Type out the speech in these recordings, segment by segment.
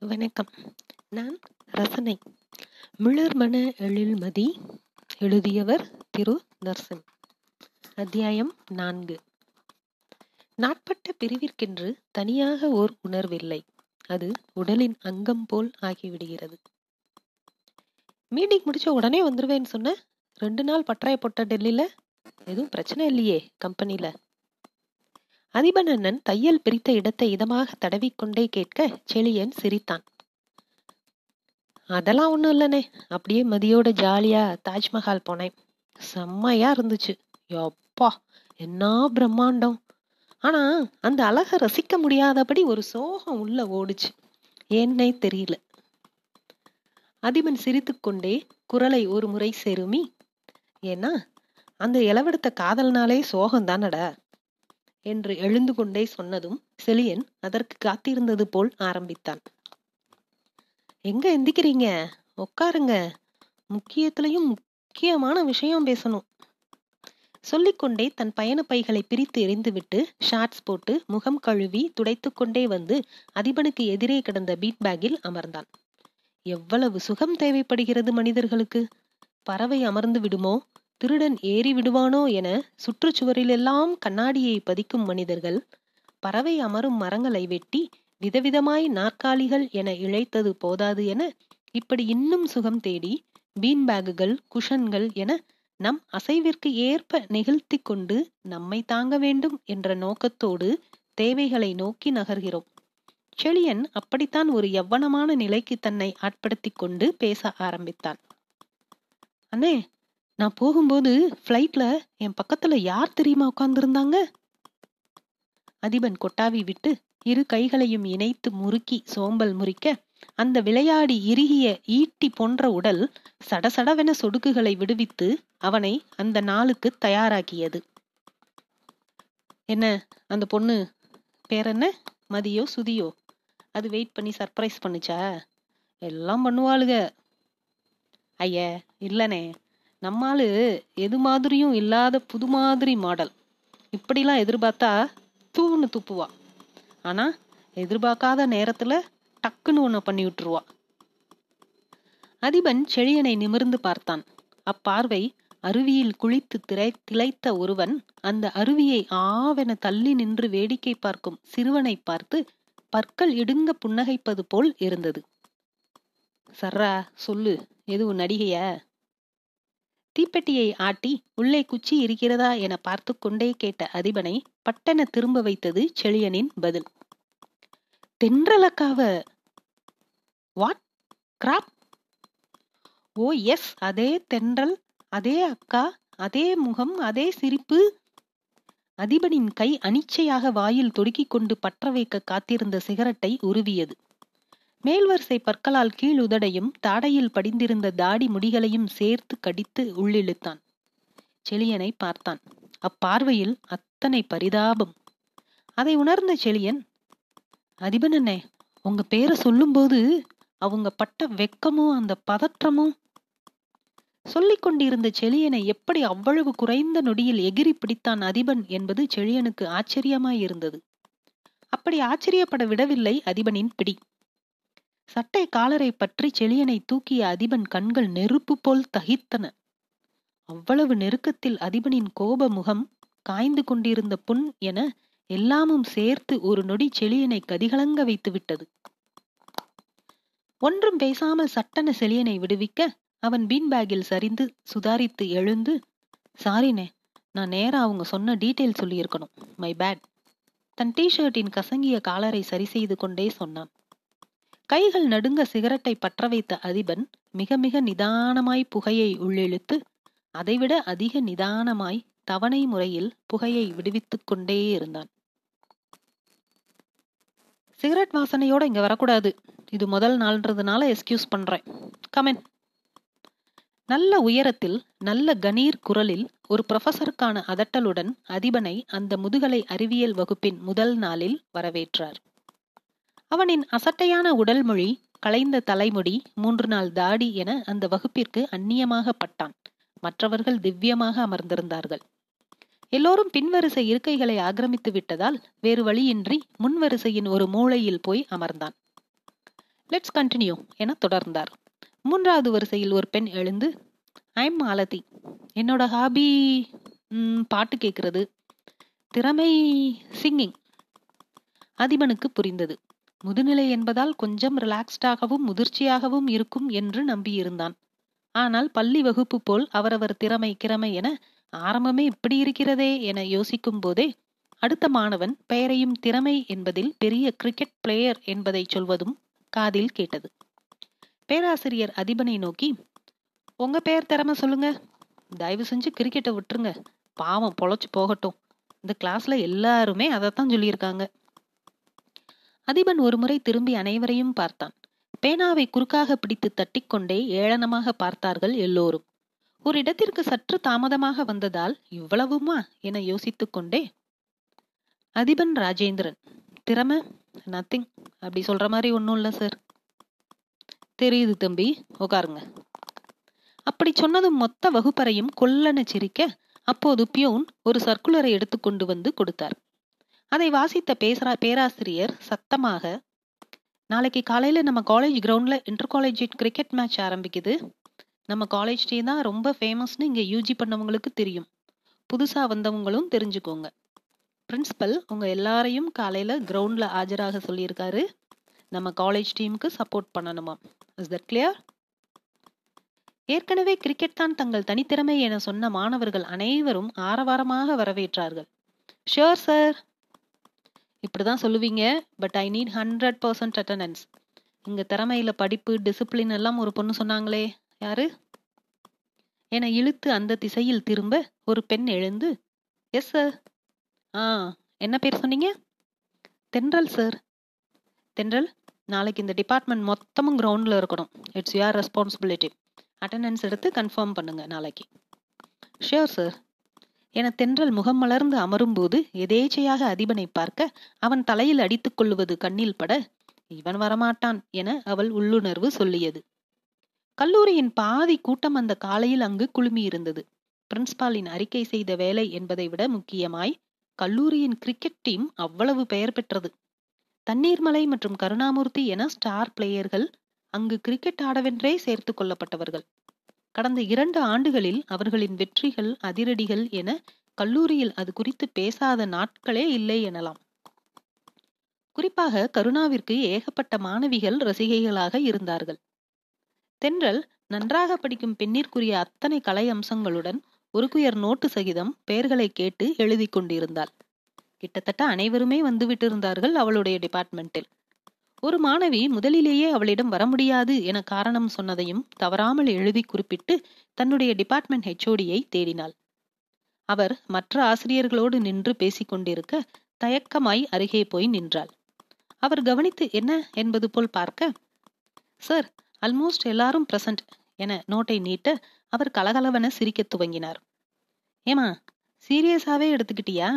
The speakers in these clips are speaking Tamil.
வணக்கம். நான் ரசனை. மிளர்மன எழில்மதி எழுதியவர் திரு நர்சன் அத்தியாயம் நான்கு. நாட்பட்ட பிரிவிற்கென்று தனியாக ஓர் உணர்வில்லை. அது உடலின் அங்கம் போல் ஆகிவிடுகிறது. மீட்டிங் முடிச்ச உடனே வந்துருவேன்னு சொன்ன ரெண்டு நாள் பற்றாய போட்ட டெல்லியில எதுவும் பிரச்சனை இல்லையே கம்பெனில. அதிபன் அண்ணன் தையல் பிரித்த இடத்தை இதமாக தடவிக்கொண்டே கேட்க செழியன் சிரித்தான். அதெல்லாம் ஒண்ணும் இல்லனே அப்படியே மதியோட ஜாலியா தாஜ்மஹால் போனேன். செம்மையா இருந்துச்சு. எப்பா என்ன பிரம்மாண்டம். ஆனா அந்த அழகை ரசிக்க முடியாதபடி ஒரு சோகம் உள்ள ஓடுச்சு. ஏன்னே தெரியல. அதிபன் சிரித்துக்கொண்டே குரலை ஒரு முறை செருமி ஏன்னா அந்த இளவெடுத்த காதல்னாலே சோகம் தானடா என்று எழுந்து கொண்டே சொன்னதும் செலியன் அதற்கு காத்திருந்தது போல் ஆரம்பித்தான். எங்க எந்திக்கிறீங்க? உட்காருங்க. முக்கியத்திலையும் முக்கியமான விஷயம் பேசணும். சொல்லிக்கொண்டே தன் பயண பைகளை பிரித்து எறிந்துவிட்டு ஷார்ட்ஸ் போட்டு முகம் கழுவி துடைத்து கொண்டே வந்து அதிபனுக்கு எதிரே கிடந்த பீட் பேக்கில் அமர்ந்தான். எவ்வளவு சுகம் தேவைப்படுகிறது மனிதர்களுக்கு? பறவை அமர்ந்து விடுமோ? திருடன் ஏறி விடுவானோ என சுற்றுச்சுவரிலெல்லாம் கண்ணாடியை பதிக்கும் மனிதர்கள் பறவை அமரும் மரங்களை வெட்டி விதவிதமாய் நாற்காலிகள் என இழைத்தது போதாது என இப்படி இன்னும் சுகம் தேடி பீன் பேக்குகள் குஷன்கள் என நம் அசைவிற்கு ஏற்ப நிகழ்த்தி கொண்டு நம்மை தாங்க வேண்டும் என்ற நோக்கத்தோடு தேவைகளை நோக்கி நகர்கிறோம். செழியன் அப்படித்தான் ஒரு எவ்வனமான நிலைக்கு தன்னை ஆட்படுத்தி கொண்டு பேச ஆரம்பித்தான். அண்ணே நான் போகும்போது ஃப்ளைட்ல என் பக்கத்துல யார் தெரியுமா உட்கார்ந்துருந்தாங்க? அதிபன் கொட்டாவி விட்டு இரு கைகளையும் இணைத்து முறுக்கி சோம்பல் முறிக்க அந்த விளையாடி இறுகிய ஈட்டி போன்ற உடல் சடசடவென சொடுக்குகளை விடுவித்து அவனை அந்த நாளுக்கு தயாராக்கியது. என்ன அந்த பொண்ணு பேர் என்ன? மதியோ சுதியோ? அது வெயிட் பண்ணி சர்ப்ரைஸ் பண்ணுச்சா? எல்லாம் பண்ணுவாளுக. ஐய இல்லனே. நம்மால் எது மாதிரியும் இல்லாத புது மாதிரி மாடல். இப்படிலாம் எதிர்பார்த்தா தூன்னு துப்புவா. ஆனால் எதிர்பார்க்காத நேரத்தில் டக்குன்னு ஒன்று பண்ணி விட்டுருவா. அதிபன் செழியனை நிமிர்ந்து பார்த்தான். அப்பார்வை அருவியில் குளித்து திரை திளைத்த ஒருவன் அந்த அருவியை ஆவென தள்ளி நின்று வேடிக்கை பார்க்கும் சிறுவனை பார்த்து பற்கள் இடுங்க புன்னகைப்பது போல் இருந்தது. சர்ரா சொல்லு எதுவும் நடிகையா? தீப்பெட்டியை ஆட்டி உள்ளே குச்சி இருக்கிறதா என பார்த்து கொண்டே கேட்ட அதிபனை பட்டென திரும்ப வைத்தது செழியனின் பதில். தென்றலக்காவ. வாட் கிராப் ஓ எஸ் அதே தென்றல் அதே அக்கா அதே முகம் அதே சிரிப்பு. அதிபனின் கை அனிச்சையாக வாயில் தொடுக்கிக் கொண்டு பற்ற வைக்க காத்திருந்த சிகரெட்டை உருவியது. மேல்வரிசை பற்களால் கீழ் உதடையும் தாடையில் படிந்திருந்த தாடி முடிகளையும் சேர்த்து கடித்து உள்ளிழுத்தான். செழியனை பார்த்தான். அப்பார்வையில் அத்தனை பரிதாபம். அதை உணர்ந்த செழியன் என்ன உங்க பேரை சொல்லும்போது அவங்க பட்ட வெக்கமும் அந்த பதற்றமும் சொல்லிக் கொண்டிருந்த செழியனை எப்படி அவ்வளவு குறைந்த நொடியில் எகிரி பிடித்தான் அதிபன் என்பது செழியனுக்கு ஆச்சரியமாயிருந்தது. அப்படி ஆச்சரியப்பட விடவில்லை அதிபனின் பிடி. சட்டை காலரை பற்றி செளியனை தூக்கிய அதிபன் கண்கள் நெருப்பு போல் தகித்தன. அவ்வளவு நெருக்கத்தில் அதிபனின் கோப முகம் காய்ந்து கொண்டிருந்த புண் என எல்லாமும் சேர்த்து ஒரு நொடி செழியனை கதிகலங்க வைத்து விட்டது. ஒன்றும் பேசாமல் சட்டன செழியனை விடுவிக்க அவன் பீன் பேக்கில் சரிந்து சுதாரித்து எழுந்து சாரினே நான் நேரா அவங்க சொன்ன டீட்டெயில் சொல்லியிருக்கணும் மை பேட். தன் டிஷர்ட்டின் கசங்கிய காலரை சரி செய்து கொண்டே சொன்னான். கைகள் நடுங்க சிகரெட்டை பற்ற வைத்த அதிபன் மிக மிக நிதானமாய் புகையை உள்ளிழுத்து அதைவிட அதிக நிதானமாய் தவணை முறையில் புகையை விடுவித்துக் கொண்டே இருந்தான். சிகரெட் வாசனையோட இங்க வரக்கூடாது. இது முதல் நாள்ன்றதுனால எஸ்கியூஸ் பண்றேன். கமென் நல்ல உயரத்தில் நல்ல கணீர் குரலில் ஒரு ப்ரொஃபசருக்கான அதட்டலுடன் அதிபனை அந்த முதுகலை அறிவியல் வகுப்பின் முதல் நாளில் வரவேற்றார். அவனின் அசட்டையான உடல் மொழி களைந்த தலைமுடி மூன்று நாள் தாடி என அந்த வகுப்பிற்கு அந்நியமாக பட்டான். மற்றவர்கள் திவ்யமாக அமர்ந்திருந்தார்கள். எல்லோரும் பின்வரிசை இருக்கைகளை ஆக்கிரமித்து விட்டதால் வேறு வழியின்றி முன்வரிசையின் ஒரு மூலையில் போய் அமர்ந்தான். லெட்ஸ் கண்டினியூ என தொடர்ந்தார். மூன்றாவது வரிசையில் ஒரு பெண் எழுந்து ஐம் மாலதி என்னோட ஹாபி பாட்டு கேட்கறது திறமை சிங்கிங் அதிபனுக்கு புரிந்தது. முதுநிலை என்பதால் கொஞ்சம் ரிலாக்ஸ்டாகவும் முதிர்ச்சியாகவும் இருக்கும் என்று நம்பியிருந்தான். ஆனால் பள்ளி வகுப்பு போல் அவரவர் திறமை கிறமை என ஆரம்பமே இப்படி இருக்கிறதே என யோசிக்கும் போதே அடுத்த மாணவன் பெயரையும் திறமை என்பதில் பெரிய கிரிக்கெட் பிளேயர் என்பதை சொல்வதும் காதில் கேட்டது. பேராசிரியர் அதிபனை நோக்கி உங்க பெயர் திறமை சொல்லுங்க. தயவு செஞ்சு கிரிக்கெட்டை விட்டுருங்க. பாவம் பொழைச்சு போகட்டும். இந்த கிளாஸ்ல எல்லாருமே அதைத்தான் சொல்லியிருக்காங்க. அதிபன் ஒருமுறை திரும்பி அனைவரையும் பார்த்தான். பேனாவை குறுக்காக பிடித்து தட்டிக்கொண்டே ஏளனமாக பார்த்தார்கள் எல்லோரும். ஒரு இடத்திற்கு சற்று தாமதமாக வந்ததால் இவ்வளவுமா? என யோசித்துக் கொண்டே அதிபன் ராஜேந்திரன் திறமை? நத்திங் அப்படி சொல்ற மாதிரி ஒன்றும் இல்லை சார் தெரியுது தம்பி உட்காருங்க. அப்படி சொன்னதும் மொத்த வகுப்பறையும் கொல்லன சிரிக்க அப்போது பியூன் ஒரு சர்க்குலரை எடுத்துக்கொண்டு வந்து கொடுத்தார். அதை வாசித்த பேசுற பேராசிரியர் சத்தமாக நாளைக்கு காலையில நம்ம காலேஜ் கிரவுண்ட்ல இன்டர் காலேஜ் கிரிக்கெட் மேட்ச் ஆரம்பிக்குது. நம்ம காலேஜ் டே தான் ரொம்ப ஃபேமஸ்னு இங்க யூஜி பண்ணவங்களுக்கு தெரியும். புதுசா வந்தவங்களும் தெரிஞ்சுக்கோங்க. பிரின்சிபல் உங்க எல்லாரையும் காலையில கிரவுண்ட்ல ஆஜராக சொல்லியிருக்காரு. நம்ம காலேஜ் டீமுக்கு சப்போர்ட் பண்ணணுமா? இஸ் தட் கிளியர் ஏற்கனவே கிரிக்கெட் தான் தங்கள் தனித்திறமை என சொன்ன மாணவர்கள் அனைவரும் ஆரவாரமாக வரவேற்றார்கள். ஷியோர் சார் இப்படிதான் சொல்லுவீங்க but I need hundred percent attendance இங்க திறமையில படிப்பு டிசிப்ளின் எல்லாம் ஒரு பொண்ணு சொன்னாங்களே யாரு? என இழுத்து அந்த திசையில் திரும்ப ஒரு பெண் எழுந்து எஸ் சார் ஆ என்ன பேர் சொன்னீங்க? தென்றல் சார் தென்றல் நாளைக்கு இந்த டிபார்ட்மெண்ட் மொத்தமும் கிரவுண்டில் இருக்கணும். இட்ஸ் யுவர் ரெஸ்பான்சிபிலிட்டி அட்டண்டன்ஸ் எடுத்து கன்ஃபார்ம் பண்ணுங்க நாளைக்கு. ஷியோர் சார் என தென்றல் முகம் மலர்ந்து அமரும்போது எதேச்சையாக அதிபனை பார்க்க அவன் தலையில் அடித்துக் கொள்ளுவது கண்ணில் பட இவன் வரமாட்டான் என அவள் உள்ளுணர்வு சொல்லியது. கல்லூரியின் பாதி கூட்டம் அந்த காலையில் அங்கு குழுமியிருந்தது. பிரின்ஸ்பாலின் அறிக்கை செய்த வேலை என்பதை விட முக்கியமாய் கல்லூரியின் கிரிக்கெட் டீம் அவ்வளவு பெயர் பெற்றது. தண்ணீர்மலை மற்றும் கருணாமூர்த்தி என ஸ்டார் பிளேயர்கள் அங்கு கிரிக்கெட் ஆடவென்றே சேர்த்து கொள்ளப்பட்டவர்கள். கடந்த இரண்டு ஆண்டுகளில் அவர்களின் வெற்றிகள் அதிரடிகள் என கல்லூரியில் அது குறித்து பேசாத நாட்களே இல்லை எனலாம். குறிப்பாக கருணாவிற்கு ஏகப்பட்ட மாணவிகள் ரசிகைகளாக இருந்தார்கள். தென்றல் நன்றாக படிக்கும் பெண்ணிற்குரிய அத்தனை கலை அம்சங்களுடன் ஒரு குயர் நோட்டு சகிதம் பெயர்களை கேட்டு எழுதி கொண்டிருந்தாள். கிட்டத்தட்ட அனைவருமே வந்துவிட்டிருந்தார்கள் அவளுடைய டிபார்ட்மெண்டில் ஒரு மாணவி முதலிலேயே அவளிடம் வர முடியாது என காரணம் சொன்னதையும் தவறாமல் எழுதி குறிப்பிட்டு தன்னுடைய டிபார்ட்மெண்ட் ஹெச்ஓடியை தேடினாள். அவர் மற்ற ஆசிரியர்களோடு நின்று பேசிக்கொண்டிருக்க தயக்கமாய் அருகே போய் நின்றாள். அவர் கவனித்து என்ன என்பது போல் பார்க்க சார் அல்மோஸ்ட் எல்லாரும் பிரசன்ட் என நோட்டை நீட்ட அவர் கலகலவென சிரிக்க துவங்கினார். ஏமா சீரியஸாவே எடுத்துக்கிட்டியா?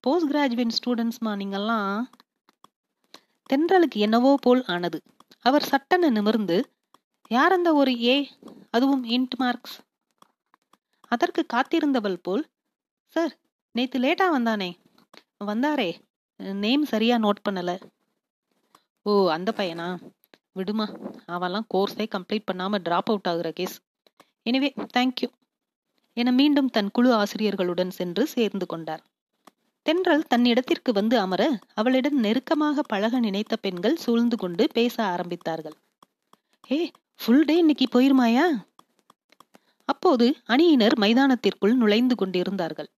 போஸ்ட் கிராஜுவேட் ஸ்டூடெண்ட்ஸ்மா நீங்கள்லாம் தென்றலுக்கு என்னவோ போல் ஆனது. அவர் சட்டென நிமிர்ந்து யார் அந்த ஒரு ஏ? அதுவும் இன்ட் மார்க்ஸ். அதற்கு காத்திருந்தவள் போல். சார் நேத்து லேட்டா வந்தானே. வந்தாரே. நேம் சரியா நோட் பண்ணல. ஓ அந்த பையனா? விடுமா. அவெல்லாம் கோர்ஸே கம்ப்ளீட் பண்ணாம டிராப் அவுட் ஆகுற கேஸ் எனிவே தேங்க்யூ என மீண்டும் தன் குழு ஆசிரியர்களுடன் சென்று சேர்ந்து கொண்டார். தென்றல் தன் இடத்திற்கு வந்து அமர அவளிடம் நெருக்கமாக பழக நினைத்த பெண்கள் சூழ்ந்து கொண்டு பேச ஆரம்பித்தார்கள். ஏ ஃபுல் டே இன்னைக்கு போயிருமாயா? அப்போது அணியினர் மைதானத்திற்குள் நுழைந்து கொண்டிருந்தார்கள்.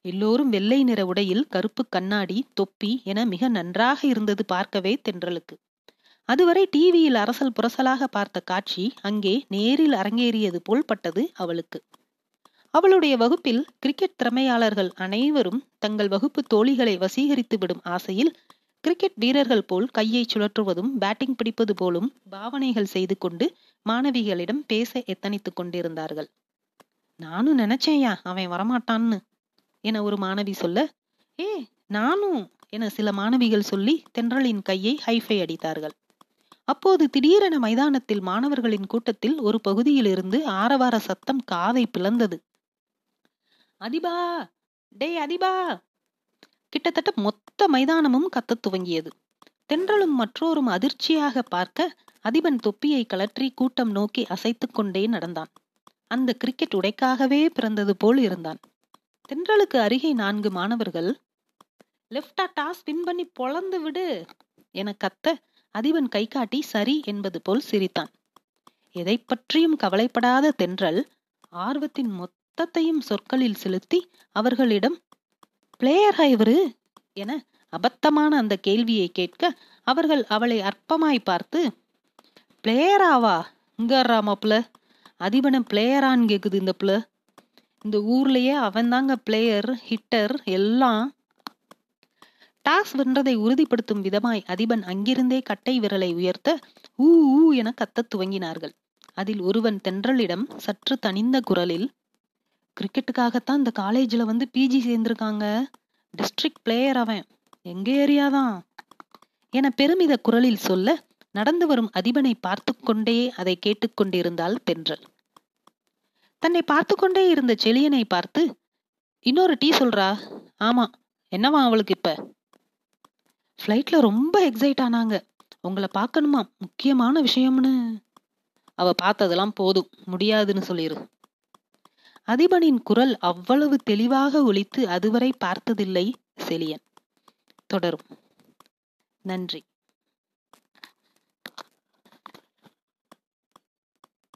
எல்லோரும் வெள்ளை நிற உடையில் கருப்பு கண்ணாடி தொப்பி என மிக நன்றாக இருந்தது பார்க்கவே தென்றலுக்கு. அதுவரை டிவியில் அரசல் புரசலாக பார்த்த காட்சி அங்கே நேரில் அரங்கேறியது போல் பட்டது அவளுக்கு. அவளுடைய வகுப்பில் கிரிக்கெட் திறமையாளர்கள் அனைவரும் தங்கள் வகுப்பு தோழிகளை வசீகரித்து விடும் ஆசையில் கிரிக்கெட் வீரர்கள் போல் கையை சுழற்றுவதும் பேட்டிங் பிடிப்பது போலும் பாவனைகள் செய்து கொண்டு மாணவிகளிடம் பேச எத்தனித்துக் கொண்டிருந்தார்கள். நானும் நினைச்சேயா அவன் வரமாட்டான்னு என ஒரு மாணவி சொல்ல ஏ நானும் என சில மாணவிகள் சொல்லி தென்றலின் கையை ஹைஃபை அடித்தார்கள். அப்போது திடீரென மைதானத்தில் மாணவர்களின் கூட்டத்தில் ஒரு பகுதியிலிருந்து ஆரவார சத்தம் காதை பிளந்தது. அதிபா டே அதிபா. கிட்டத்தட்ட மொத்த மைதானமும் கத்தத் துவங்கியது. தென்றலும் மற்றோரும் அதிர்ச்சியாக பார்க்க அதிபன் தொப்பியை கலற்றி கூட்டம் நோக்கி அசைத்து கொண்டே நடந்தான். அந்த கிரிக்கெட் உடைக்காகவே பிறந்தது போல் இருந்தான். தென்றலுக்கு அருகே நான்கு மாணவர்கள் லெப்டா டாஸ் வின் பண்ணி பொழந்து விடு என கத்த அதிபன் கை காட்டி சரி என்பது போல் சிரித்தான். எதை பற்றியும் கவலைப்படாத தென்றல் ஆர்வத்தின் மொத்தத்தையும் சொற்களில் செலுத்தி அவர்களிடம் பிளேயரா இவரு? என அபத்தமான அந்த கேள்வியை கேட்க அவர்கள் அவளை அற்பமாய் பார்த்து பிளேயராவா? இங்க மாப்பிள அதிபனை பிளேயரான்னு கேக்குது இந்த பிள்ளை. இந்த ஊர்லயே அவன் தாங்க பிளேயர் ஹிட்டர் எல்லாம். டாஸ் வென்றதை உறுதிப்படுத்தும் விதமாய் அதிபன் அங்கிருந்தே கட்டை விரலை உயர்த்த ஊ ஊ என கத்தத் துவங்கினார்கள். அதில் ஒருவன் தென்றலிடம் சற்று தனிந்த குரலில் கிரிக்கெட்டுக்காகத்தான் இந்த காலேஜில் வந்து பிஜி சேர்ந்திருக்காங்க. டிஸ்ட்ரிக்ட் பிளேயர் அவன். எங்க ஏரியாதான் என பெருமித குரலில் சொல்ல நடந்து வரும் அதிபனை பார்த்து கொண்டே அதை கேட்டுக்கொண்டிருந்தாள் தென்றல். தன்னை பார்த்து கொண்டே இருந்த செழியனை பார்த்து இன்னொரு டீ சொல்றா? ஆமா. என்னவா அவளுக்கு இப்ப? ஃப்ளைட்ல ரொம்ப எக்ஸைட் ஆனாங்க. உங்களை பார்க்கணுமா? முக்கியமான விஷயம்னு. அவ பார்த்ததெல்லாம் போதும். முடியாதுன்னு சொல்லிரு. அதிபனின் குரல் அவ்வளவு தெளிவாக ஒலித்து அதுவரை பார்த்ததில்லை செலியன். தொடரும். நன்றி.